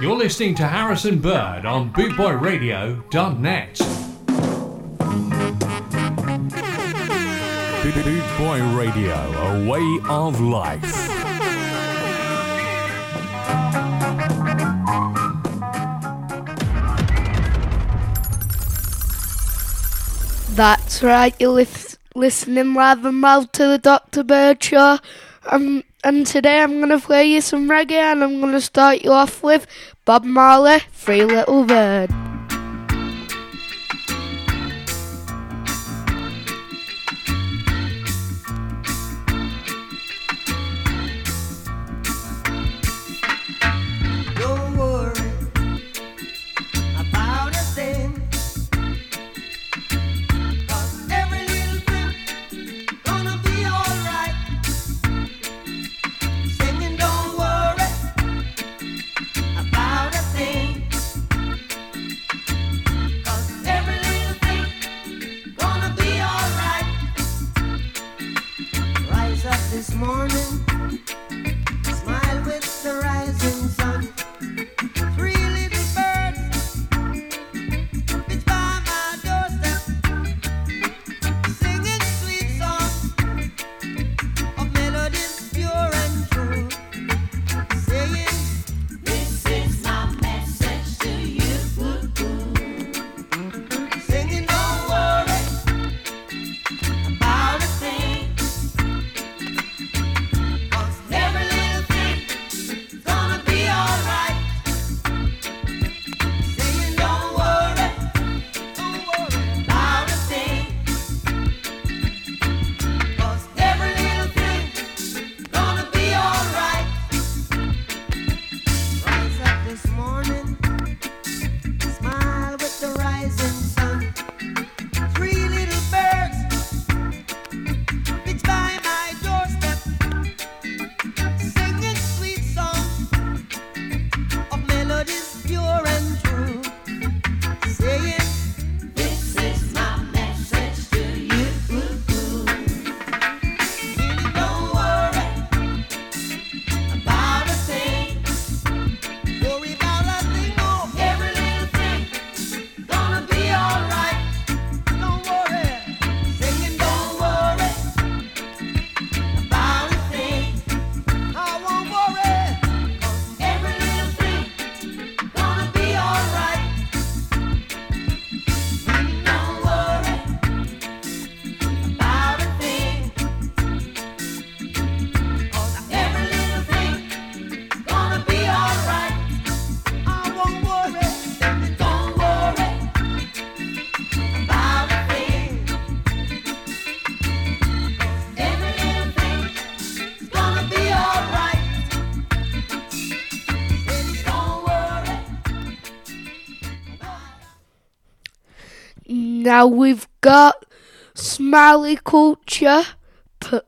You're listening to Harrison Bird on bootboyradio.net. Boot Boy Radio, a way of life. That's right, you're lis- listening and loud to the Dr. Bird Show. Um, and today I'm going to play you some reggae and I'm going to start you off with Bob Marley, Free Little Bird. Now we've got Smiley Culture, P-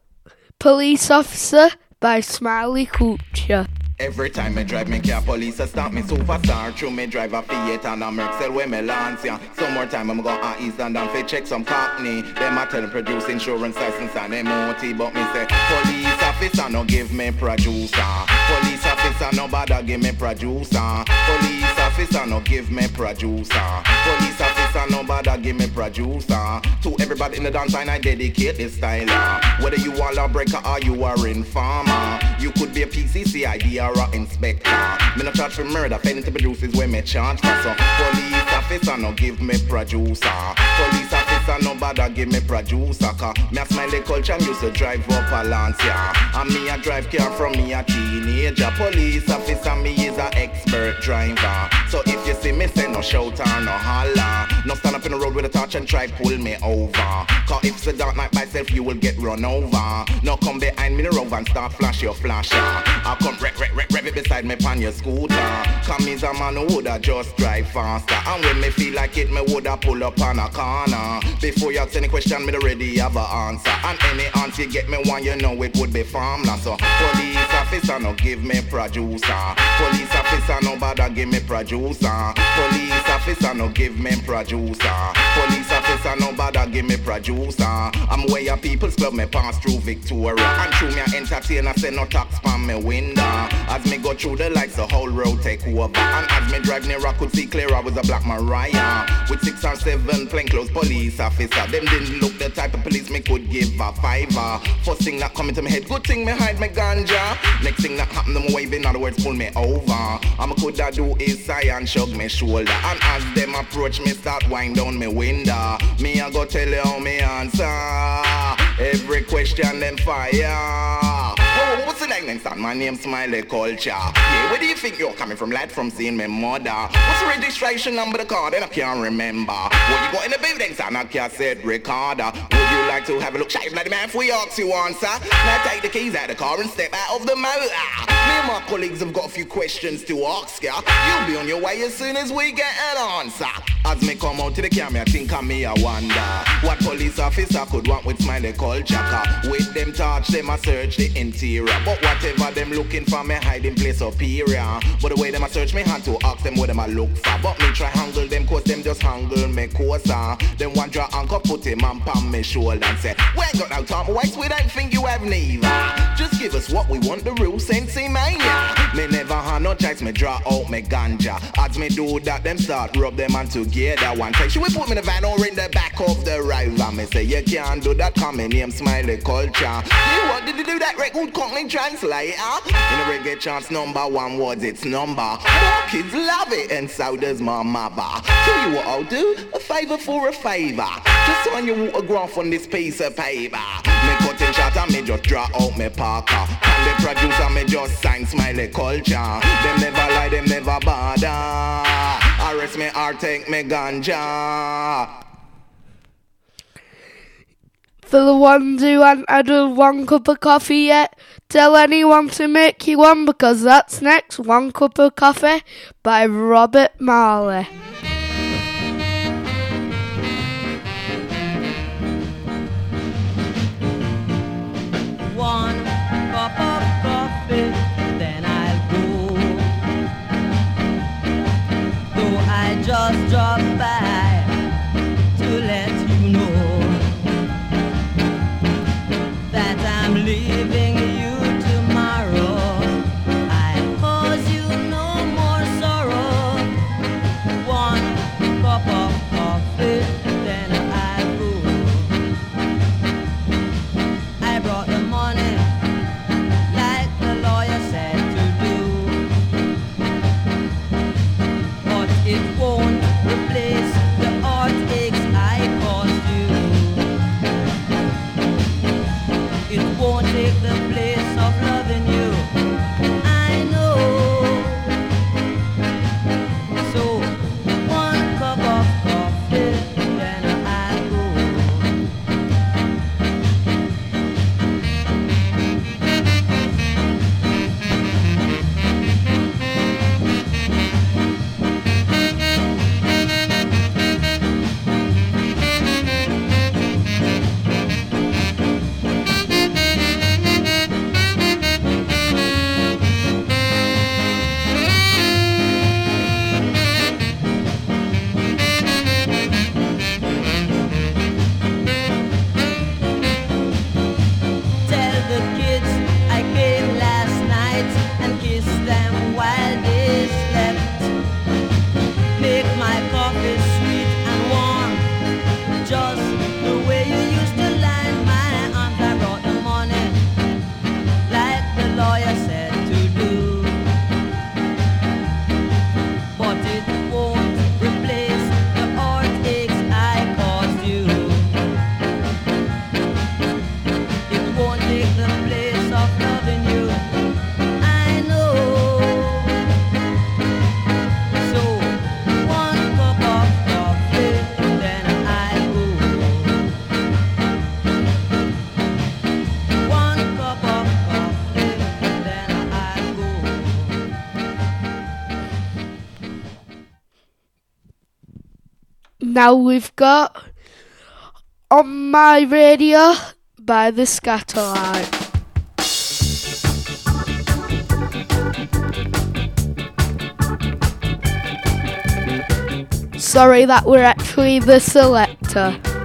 Police Officer by Smiley Culture. Every time me drive me car, police a stop me superstar. True me drive a Fiat and a Mercel where me lance ya. Some more time I'm going to London fi check some cockney. Them a tell me produce insurance license and MOT, but me say police officer no give me producer. Police officer no bother give me producer. Police officer no give me producer. Police officer no bother give me producer. To everybody in the dance line I dedicate this style. uh. Whether you are lawbreaker or you are informer, you could be a PCC ID or a inspector. Me no charge for murder, failing to produce where me charge for. So police officer no give me producer. Police officer no bother give me producer. Cause me a smiley culture and used to drive up a Lancia. And me a drive car from me a teenager. Police officer me is a expert driver. So if you see me say no shout or no holler, no stand up in the road with a torch and try pull me over. Cause if it's a dark night myself you will get run over. No come behind me the road and start flash your flasher. I'll come wreck wreck wreck wreck it beside me pan your scooter. Come me's a man who woulda just drive faster. And when me feel like it, me woulda pull up on a corner. Before you ask any question, me already have a answer. And any answer you get me one, you know it would be farmland. So police officer no give me producer. Police officer no bother give me producer. Police officer no give me producer. Police officer no bother give me producer. I'm where your people's club me pass through Victoria. And through me a entertainer say no tax from me window. As me go through the lights the whole road take over. And as me drive near I could see clear I was a black Mariah. With six or seven plainclothes police officer. Them didn't look the type of police me could give a fiver. First thing that come into my head, good thing me hide my ganja. Next thing that happen, them wave in other words pull me over. I'm could I do is sigh and shrug me shoulder. And as them approach me, start wind down me window. Me I go tell you how me answer. Every question them fire. Whoa, what's the name time? My name's Smiley Culture. Yeah, where do you think you're coming from, lad? From seeing my mother. What's the registration number the car? Then I can't remember. What you got in the building, son? I can't said recorder. Would you like to have a look? Shave like the man if we ask you answer. Now take the keys out of the car and step out of the motor. Me and my colleagues have got a few questions to ask ya. You'll be on your way as soon as we get an answer. As me come out to the camera, I think of me, I wonder what police officer could want with smiley culture. Car. With them touch, them a search the interior. But whatever them looking for, me hiding place superior. But the way them a search me hand to ask them what them a look for. But me try handle them cause them just handle me closer. Them one draw anchor, put him on palm me shoulder and say, We ain't got no time waste, we don't think you have neither. Just give us what we want, the real sensei Me never had no choice, me draw out me ganja. As me do that, them start rub them on together. One time, she will put me in the van or in the back of the river. Me say, you can't do that, come in name smiley culture. You what did you do that record company translator? In a reggae chance, number one words, it's number. More kids love it, and so does my mother. Tell you what I'll do, a favor for a favor. Just sign your autograph on this piece of paper. Me cutting shot and me just draw out me parker. And the producer me just sign smiley culture. Them never lie, them never bother. Arrest me or take me ganja. For the ones who haven't had one cup of coffee yet, tell anyone to make you one because that's next. One cup of coffee by Robert Marley. Just drop by Now we've got On My Radio by the Scatterlight. Sorry that we're actually the Selecter.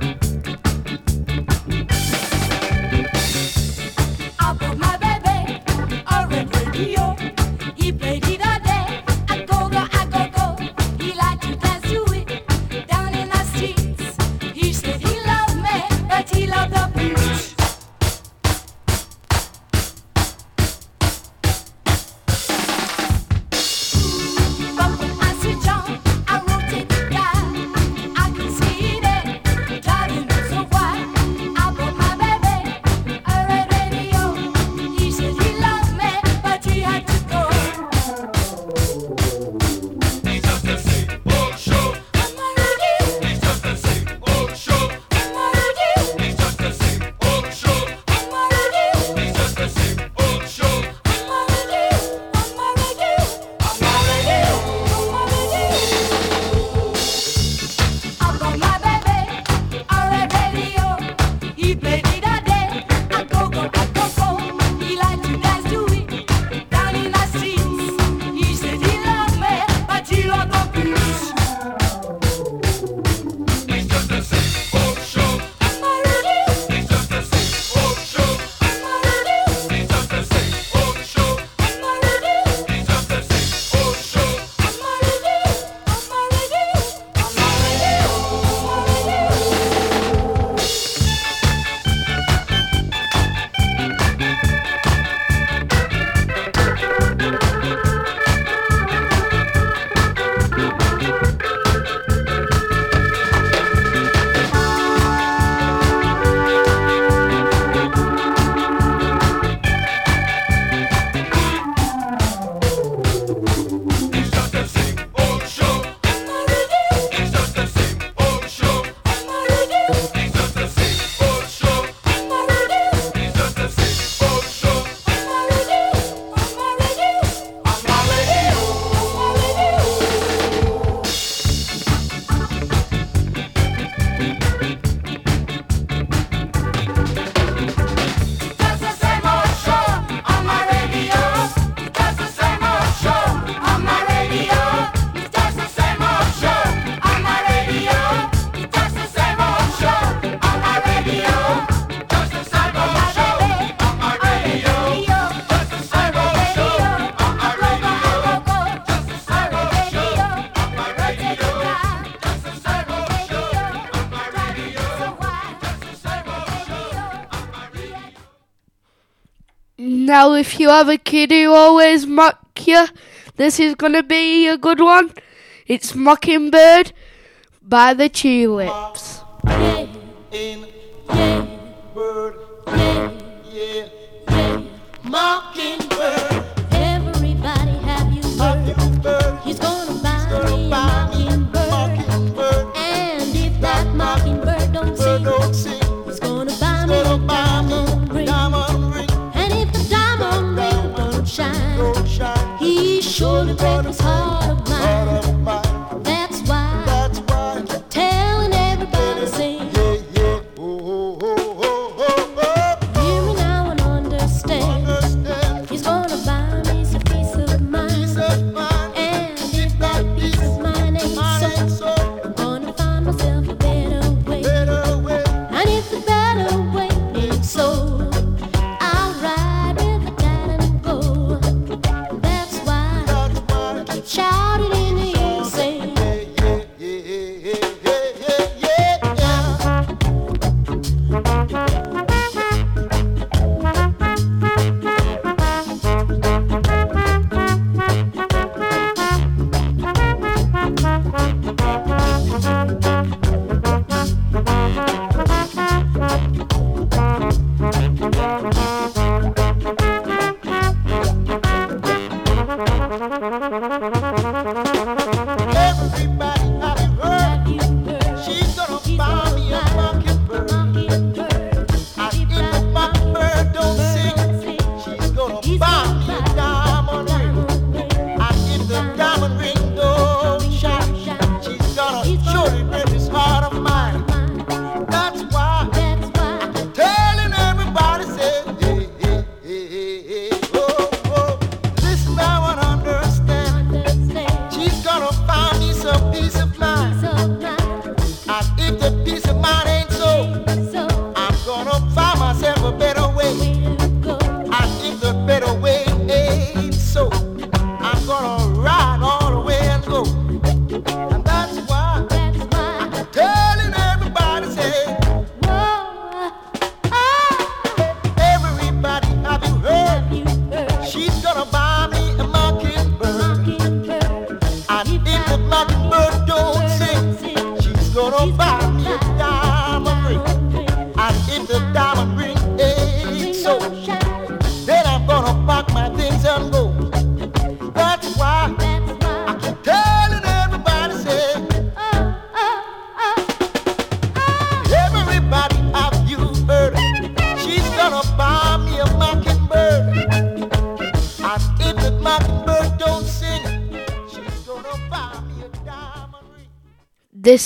if you have a kid who always mock you, this is going to be a good one. It's Mockingbird by the Tulip.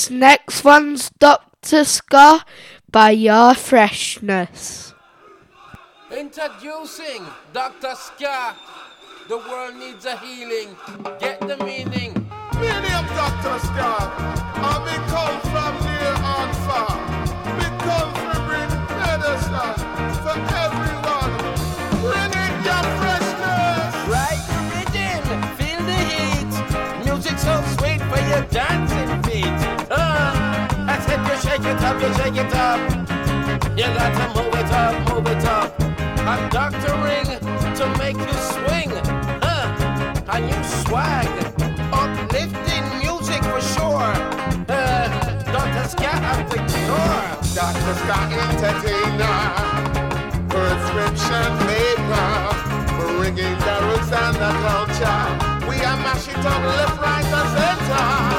This next one's Dr. Scar by Your Freshness. Introducing Dr. Scar. The world needs a healing. Get the meaning. Me name Dr. Star, and me come from near and far. Me come to bring medicine for everyone. Bring in your freshness. Right rhythm, feel the heat. Music so sweet for your dancing it up, you shake it up. You gotta move it up, move it up. I'm doctoring to make you swing. Huh? A new swag, uplifting music for sure. Uh, Dr. Scat have the cure. Dr. Scott Entertainer, prescription maker, bringing the roots and the culture. We are mash it up left, right, and center.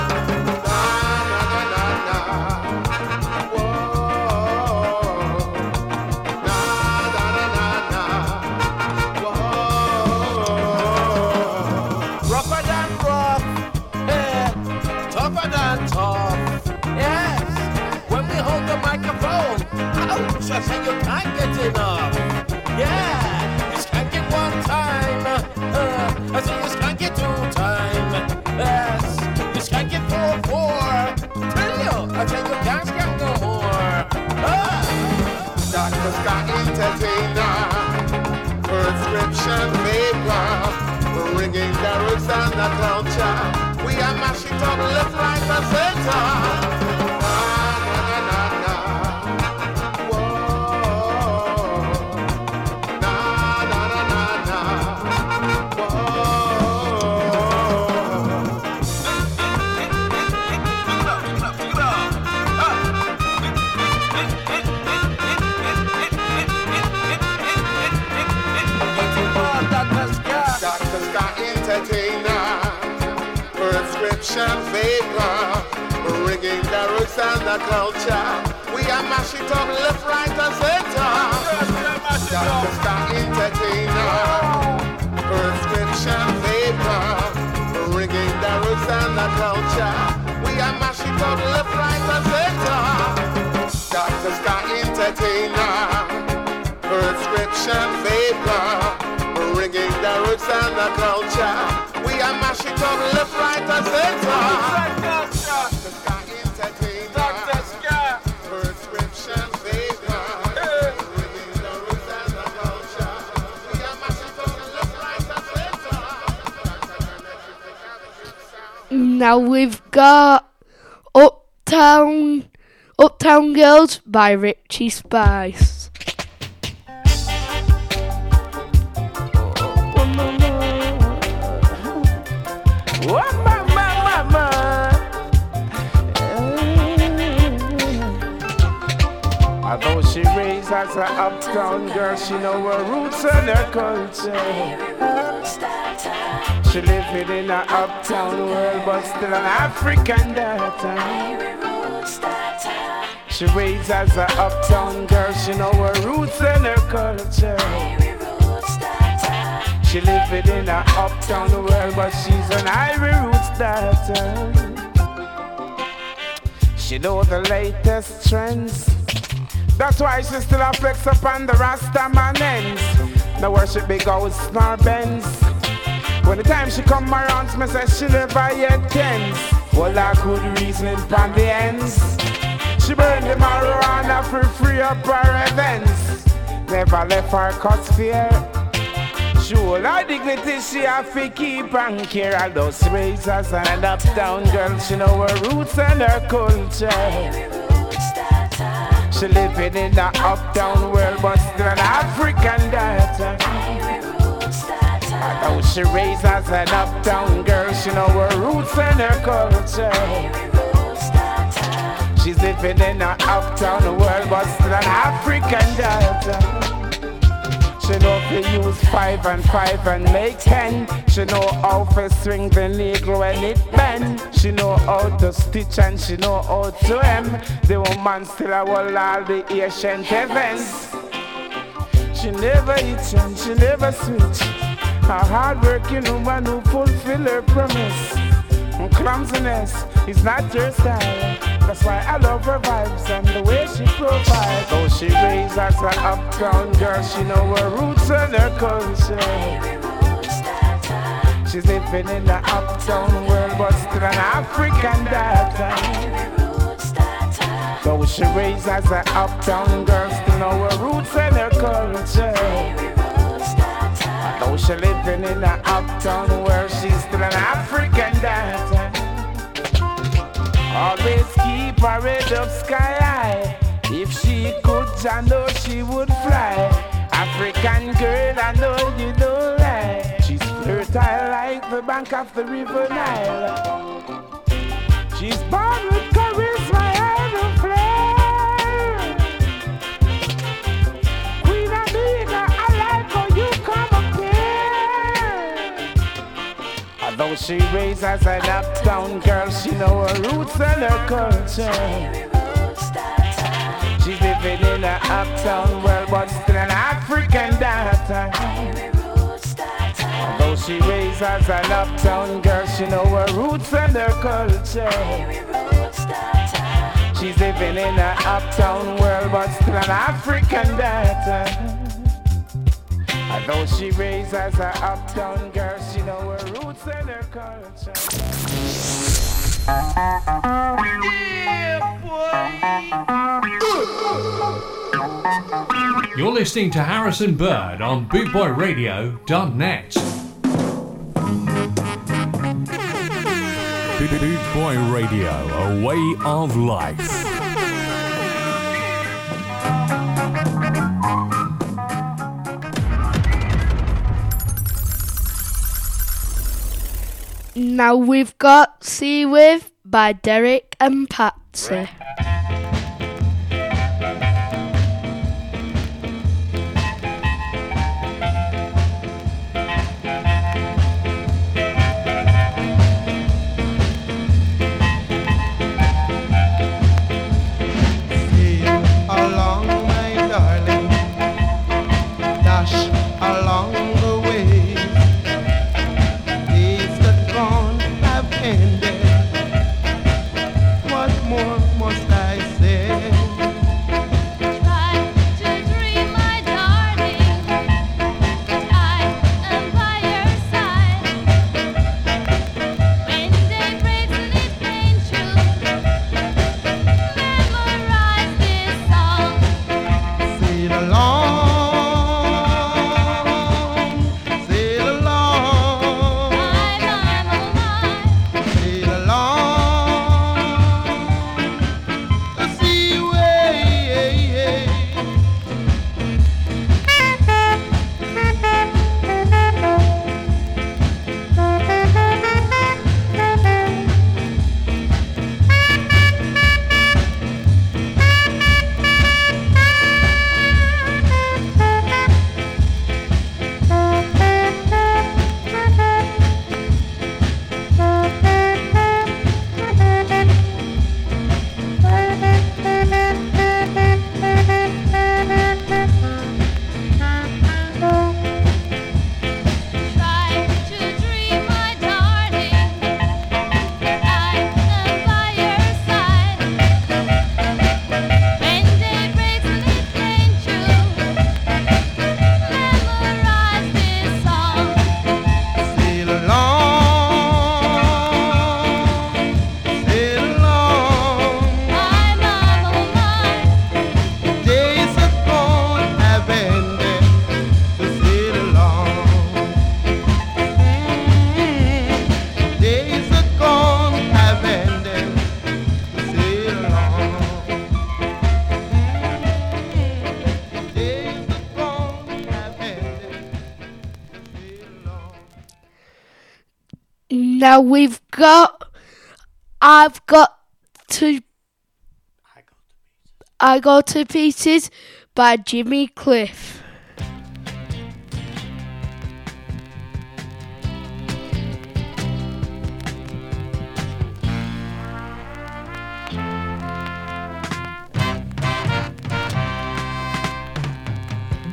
Roots and culture. We are mashing up left, right, and center. Prescription maker, bringing the roots and the culture. We are mash it up left, right, and center. Dr. Scott Entertainer, prescription maker, bringing the roots and the culture. We are mash it up left, right, and center. Dr. Scott Entertainer prescription vapor, the roots and the culture. We are mashing up left, right, and center. Now we've got Uptown Uptown Girls by Richie Spice. As an uptown girl, she know her roots and her culture. She living in an uptown world, but still an African daughter. She raised as an uptown girl, she know her roots and her culture. She living in an uptown world, but she's an Ivy roots daughter. She know the latest trends. That's why she still a flex up on the Rasta man ends. No worship big ghosts nor bends. When the time she come around, me say she never yet tends. Well, I could reasoning from the ends. She burn the marijuana for free up her events. Never left her cause fear. She Sure, her dignity she have to keep and care. All those razors and an uptown girl, she know her roots and her culture. She living in the uptown world, but still an African daughter. Although she raised as an uptown girl, she know her roots and her culture. She's living in a uptown world, but still an African daughter. She know fi use five and five and make ten. She know how to swing the negro when it bend. She know how to stitch and she know how to hem. The woman still a hold all the ancient events. She never itch and she never switch. A hard-working woman who fulfill her promise. And clumsiness is not your style. That's why I love her vibes and the way she provides. Though she raised as an uptown girl, she know her roots and her culture. She's living in the uptown world, but still an African daughter. Though she raised as an uptown girl, still know her roots and her culture. Though she living in the uptown world, she's still an African daughter. Always keep her head up sky high. If she could, I know she would fly. African girl, I know you don't lie. She's fertile like the bank of the river Nile. She's born with she raised as an uptown girl, she know her roots and her culture. She's living in an uptown world, but still an African daughter. Although she raised as an uptown girl, she know her roots and her culture. She's living in an uptown world, but still an African daughter. Although she raised as an uptown girl, she know her roots and her culture. You're listening to Harrison Bird on BootboyRadio.net. Boot Boy Radio, a way of life. Now we've got Sea With by Derrick and Patsy. Now we've got. I've got to. I got to Pieces by Jimmy Cliff.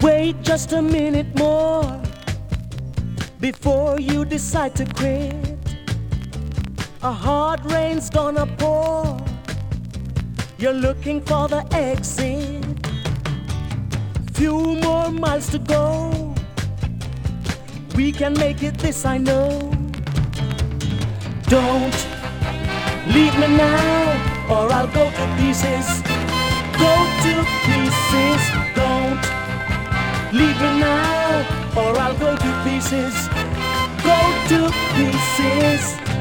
Wait just a minute more before you decide to quit. A hard rain's gonna pour. You're looking for the exit. Few more miles to go. We can make it, this I know. Don't leave me now, or I'll go to pieces. Go to pieces. Don't leave me now, or I'll go to pieces. Go to pieces.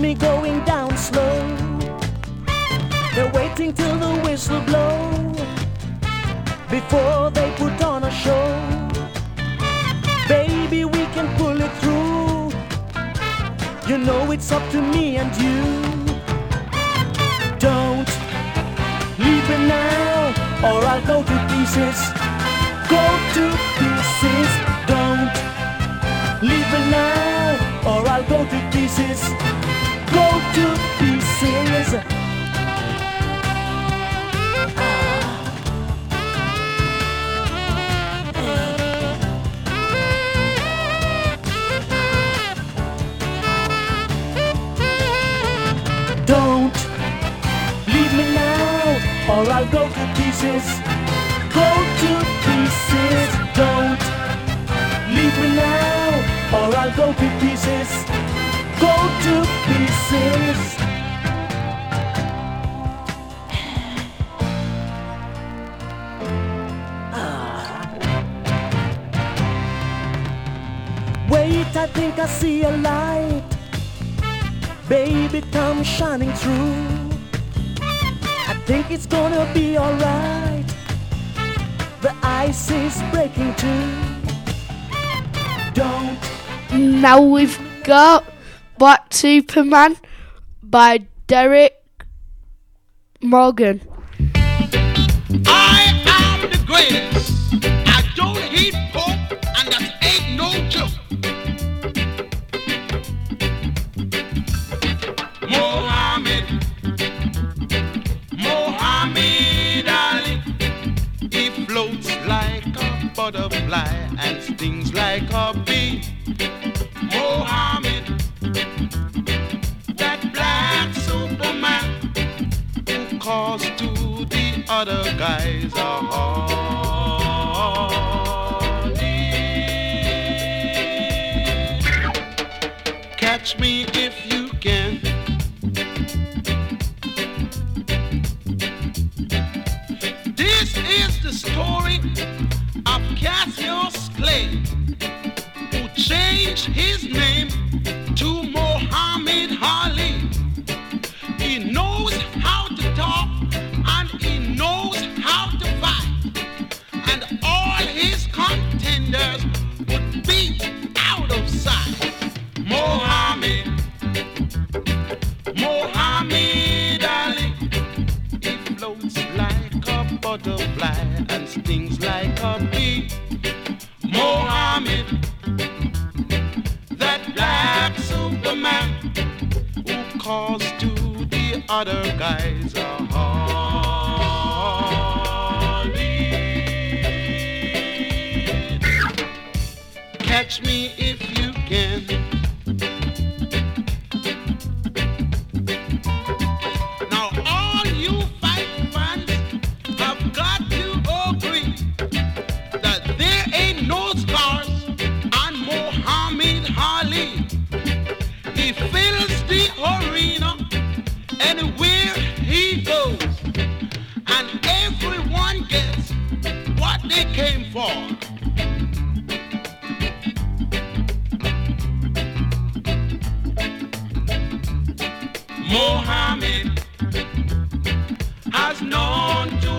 Me going down slow. They're waiting till the whistle blow before they put on a show. Baby, we can pull it through. You know it's up to me and you. Don't leave me now, or I'll go to pieces. Go to pieces. Don't leave me now, or I'll go to pieces. Go to pieces. Don't leave me now, or I'll go to pieces. Go to pieces. Don't leave me now, or I'll go to pieces. Go to pieces. Ah. Wait, I think I see a light. Baby, come shining through. I think it's gonna be alright. The ice is breaking too. Don't Now we've got Black Superman by Derrick Morgan. The other guys are horny. Catch me if you can. This is the story of Cassius Clay, who changed his name other guys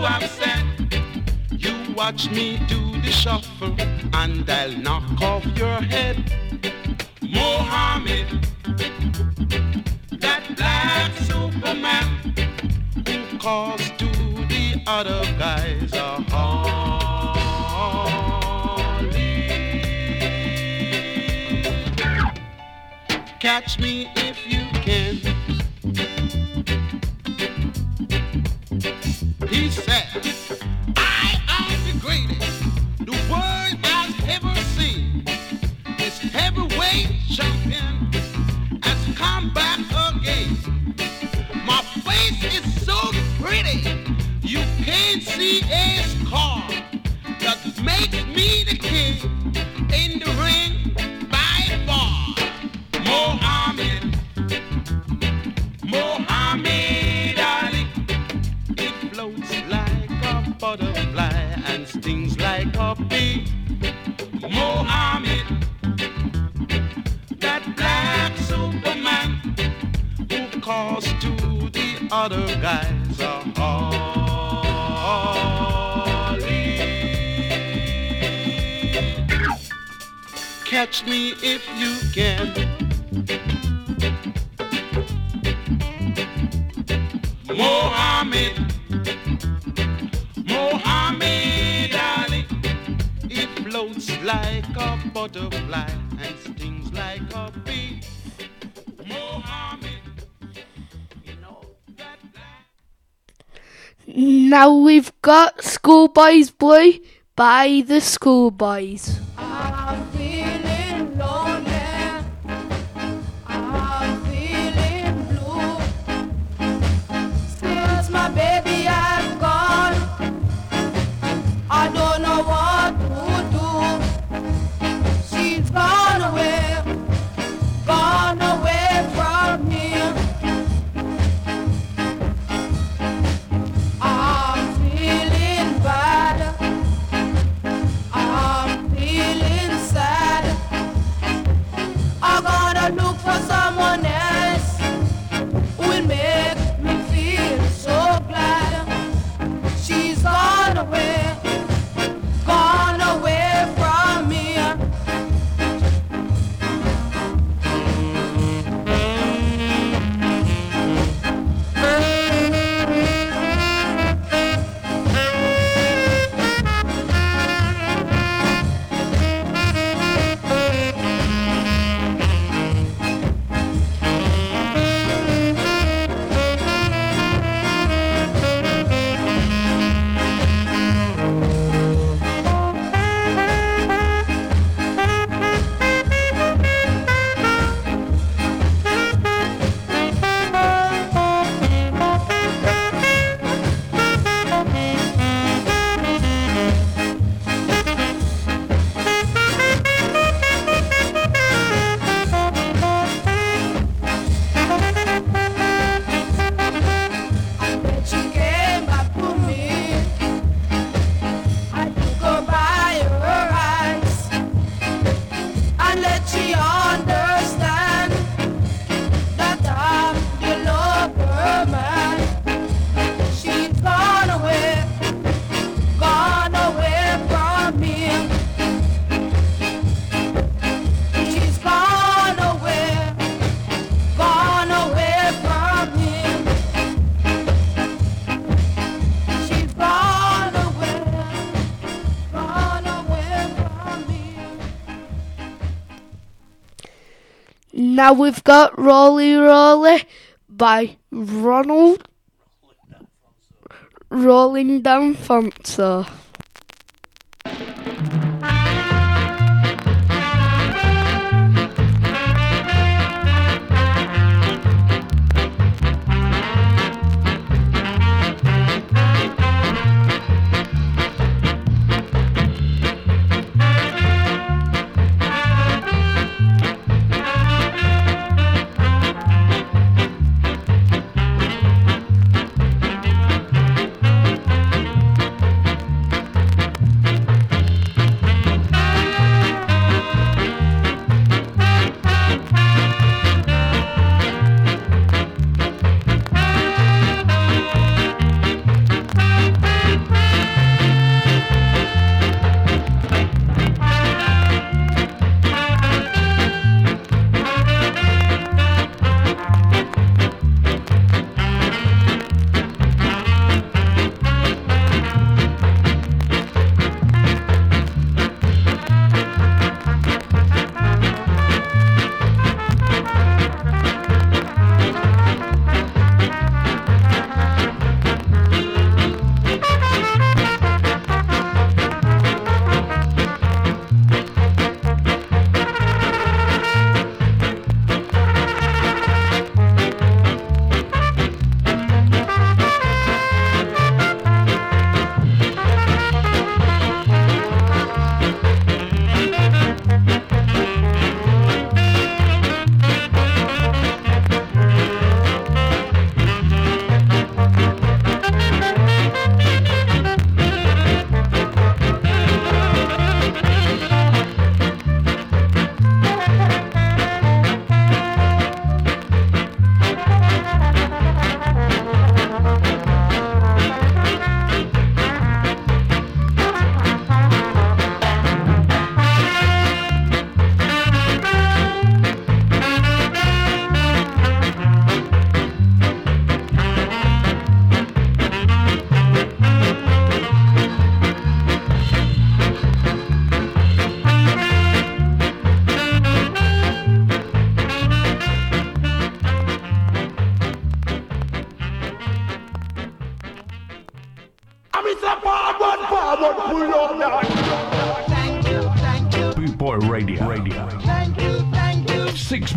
I've said You watch me do the shuffle and I'll knock off your head. Mohammed, that black Superman who calls to the other guys a harm. Catch me Mohammed, Mohammed Ali. It floats like a butterfly and stings like a bee. Mohammed. you know that. Now we've got Schoolboys boy by the Schoolboys. Now we've got Rolly Rolly by Ronald Rolling Down Fonso.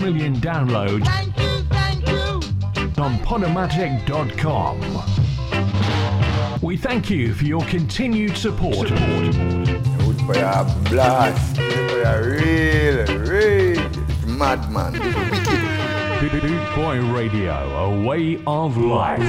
Million downloads thank you, thank you. on Podomatic.com. We thank you for your continued support. Good for your blast. Good for your real, real madman. Boot Boy Radio, a way of life.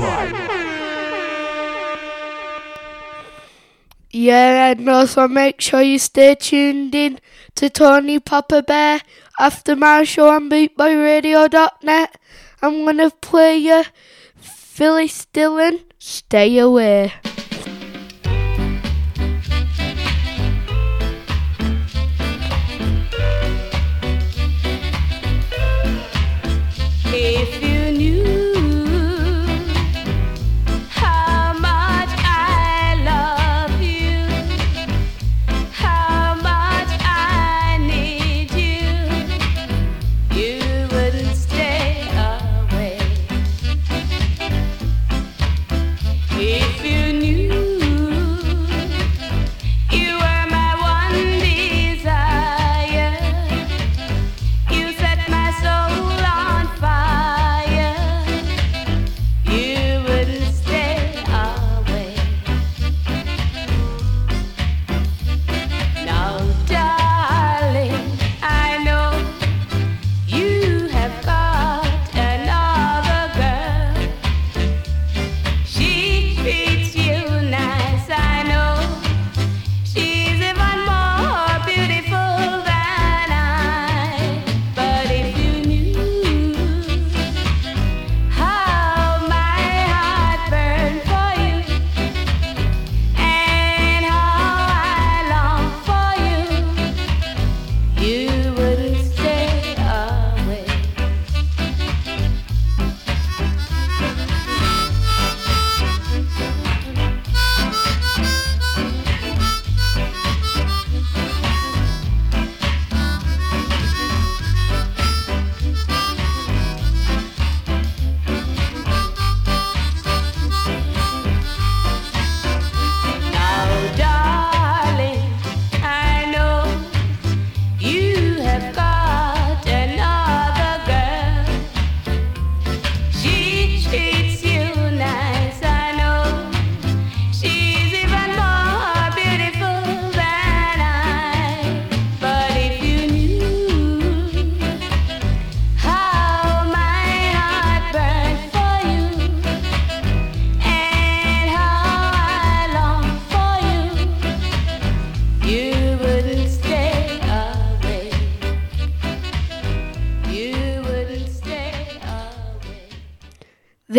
Yeah, and also make sure you stay tuned in to Tony Papa Bear after my show on BootboyRadio.net. I'm gonna play you Phyllis Dillon, Stay Away.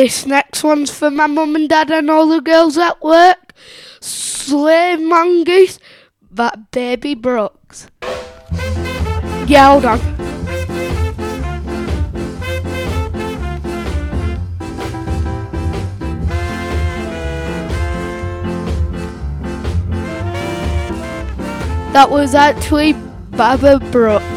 This next one's for my mum and dad and all the girls at work. Slave Mongoose, that baby Brooks. Yeah, hold on. That was actually Baba Brooks.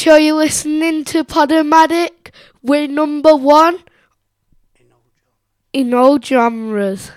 sure you're listening to Podomatic. We're number one in all genres.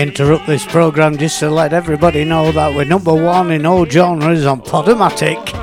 interrupt this program just to let everybody know that we're number one in all genres on Podomatic.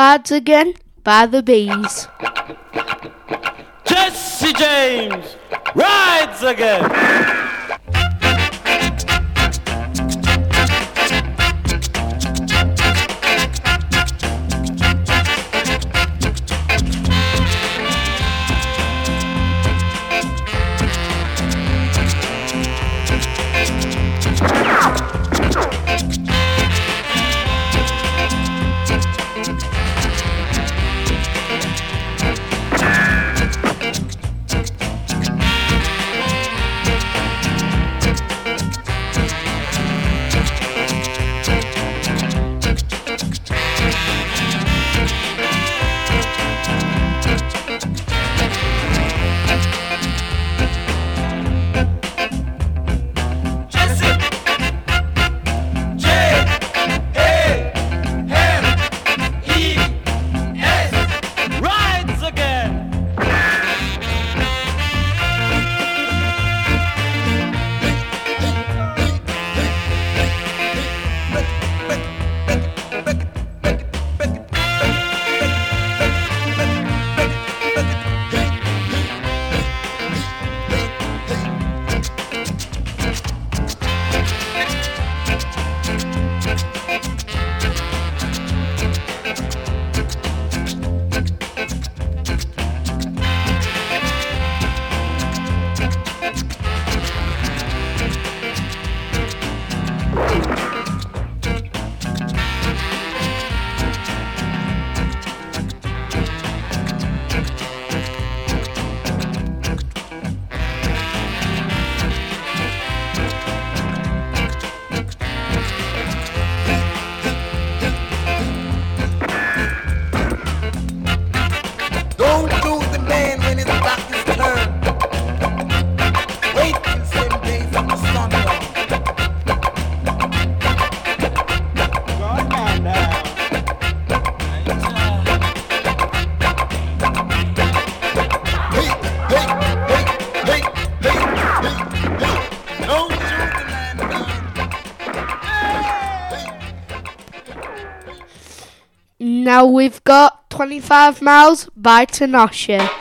rods again by the bees. Jesse James rides again. 25 Miles by Tenoshi.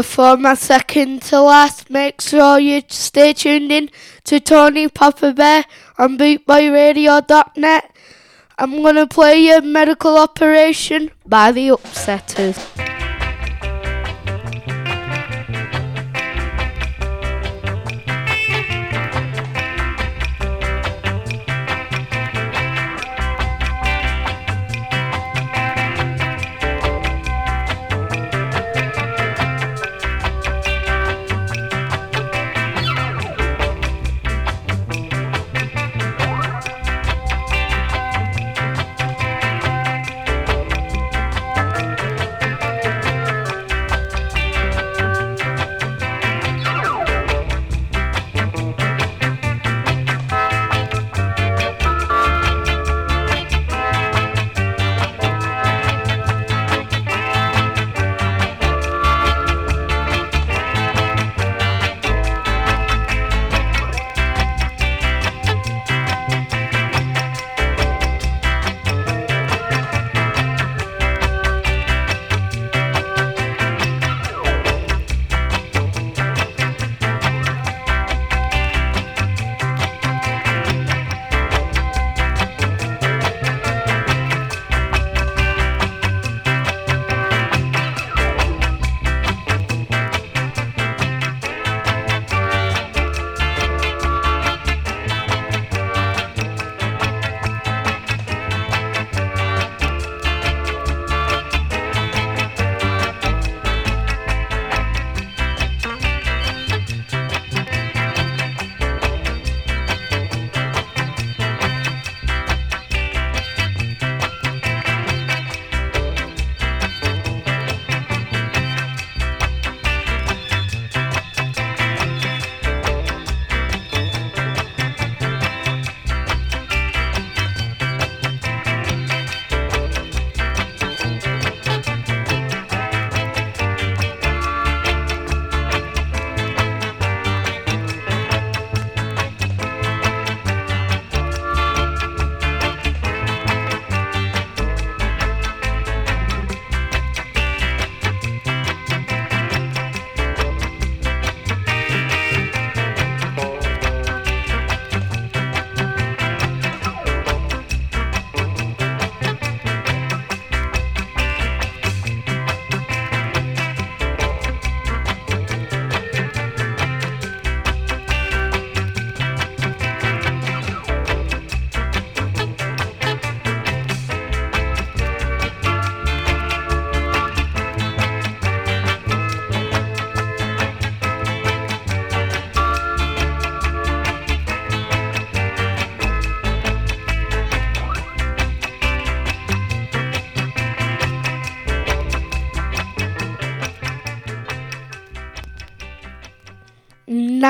Before my second to last, make sure you stay tuned in to Tony Papa Bear on bootboyradio.net. I'm gonna play you Medical Operation by the Upsetters.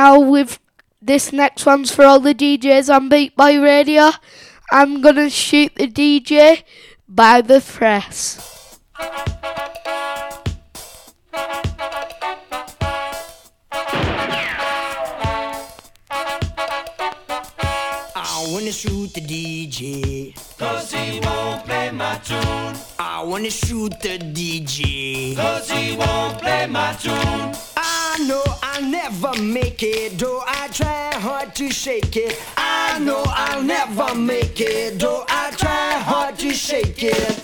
Now with this next one's for all the DJs on Boot Boy Radio. I'm gonna shoot the DJ by the press. I wanna shoot the DJ. Cause he won't play my tune. I wanna shoot the DJ. Cause he won't play my tune. I know I'll never make it, though I try hard to shake it. I know I'll never make it, though I try hard to shake it.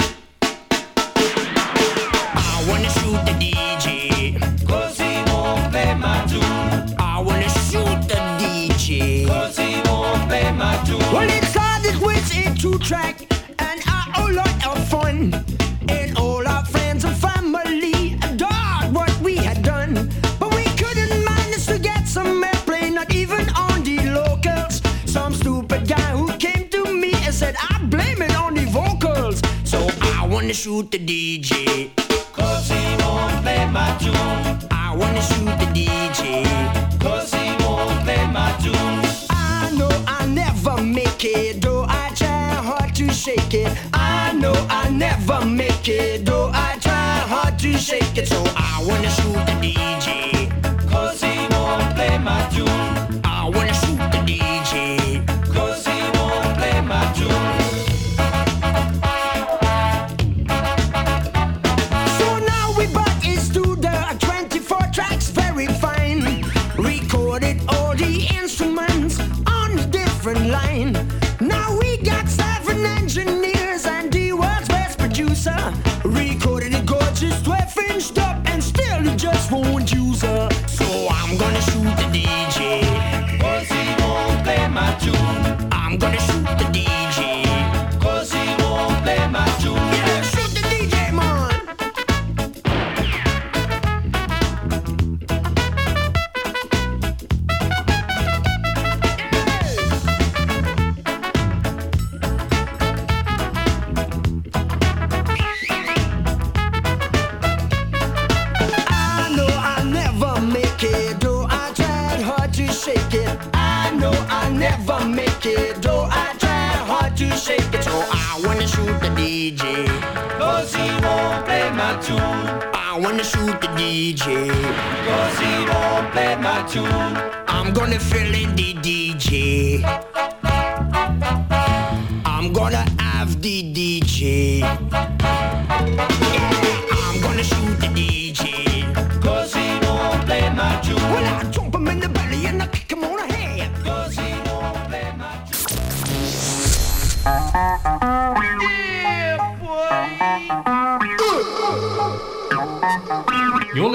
I wanna shoot the DJ. Cause he won't play my tune. I wanna shoot the DJ. Cause he won't play my tune. Well, it started with a two track and a lot of fun. Wanna shoot the DJ. Cause he won't play my tune. I wanna shoot the DJ. Cause he won't play my tune. I know I'll never make it, though I try hard to shake it. I know I'll never make it, though I try hard to shake it. So I wanna shoot the DJ. Cause he won't play my tune. I wanna shoot the DJ. Recorded all the instruments on a different line. Play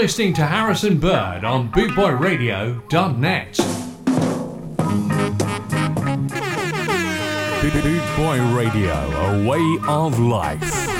listening to Harrison Bird on BootboyRadio.net. Boot Boy Radio, a way of life.